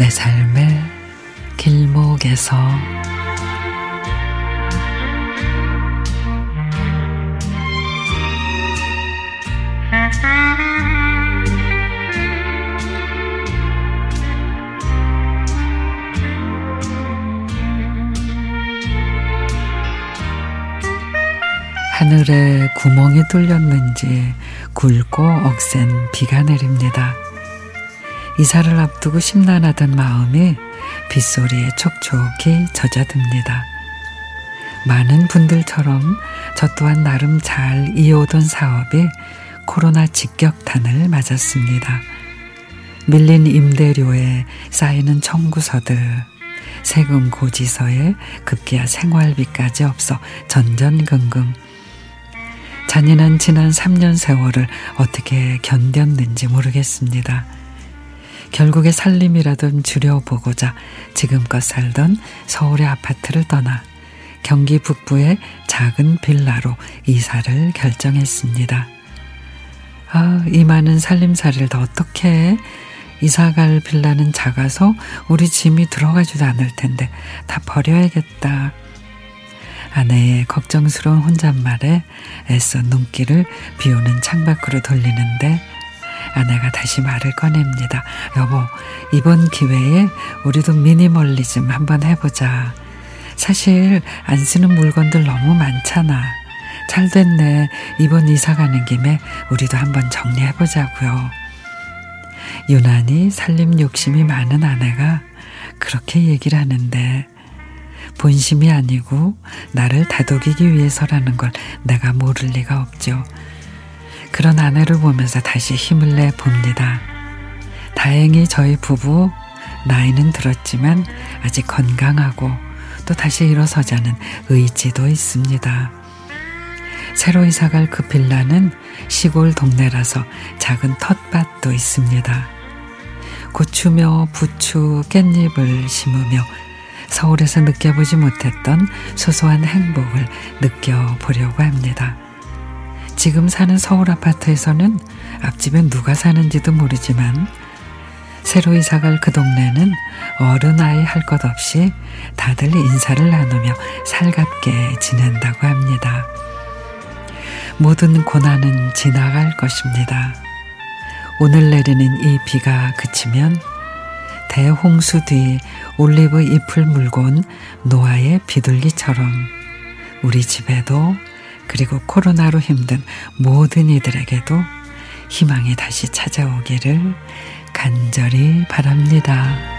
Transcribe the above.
내 삶의 길목에서 하늘에 구멍이 뚫렸는지 굵고 억센 비가 내립니다. 이사를 앞두고 심란하던 마음이 빗소리에 촉촉히 젖어듭니다. 많은 분들처럼 저 또한 나름 잘 이어오던 사업이 코로나 직격탄을 맞았습니다. 밀린 임대료에 쌓이는 청구서들, 세금 고지서에 급기야 생활비까지 없어 전전긍긍. 잔인한 지난 3년 세월을 어떻게 견뎠는지 모르겠습니다. 결국에 살림이라도 줄여보고자 지금껏 살던 서울의 아파트를 떠나 경기 북부의 작은 빌라로 이사를 결정했습니다. 아, 이 많은 살림살이를 더 어떻게 해? 이사갈 빌라는 작아서 우리 짐이 들어가지도 않을 텐데 다 버려야겠다. 아내의 걱정스러운 혼잣말에 애써 눈길을 비오는 창밖으로 돌리는데 아내가 다시 말을 꺼냅니다. 여보, 이번 기회에 우리도 미니멀리즘 한번 해보자. 사실 안 쓰는 물건들 너무 많잖아. 잘 됐네. 이번 이사 가는 김에 우리도 한번 정리해보자고요. 유난히 살림 욕심이 많은 아내가 그렇게 얘기를 하는데 본심이 아니고 나를 다독이기 위해서라는 걸 내가 모를 리가 없죠. 그런 아내를 보면서 다시 힘을 내 봅니다. 다행히 저희 부부 나이는 들었지만 아직 건강하고 또 다시 일어서자는 의지도 있습니다. 새로 이사갈 그 빌라는 시골 동네라서 작은 텃밭도 있습니다. 고추며 부추, 깻잎을 심으며 서울에서 느껴보지 못했던 소소한 행복을 느껴보려고 합니다. 지금 사는 서울 아파트에서는 앞집에 누가 사는지도 모르지만 새로 이사갈 그 동네는 어른 아이 할 것 없이 다들 인사를 나누며 살갑게 지낸다고 합니다. 모든 고난은 지나갈 것입니다. 오늘 내리는 이 비가 그치면 대홍수 뒤 올리브 잎을 온 노아의 비둘기처럼 우리 집에도 그리고 코로나로 힘든 모든 이들에게도 희망이 다시 찾아오기를 간절히 바랍니다.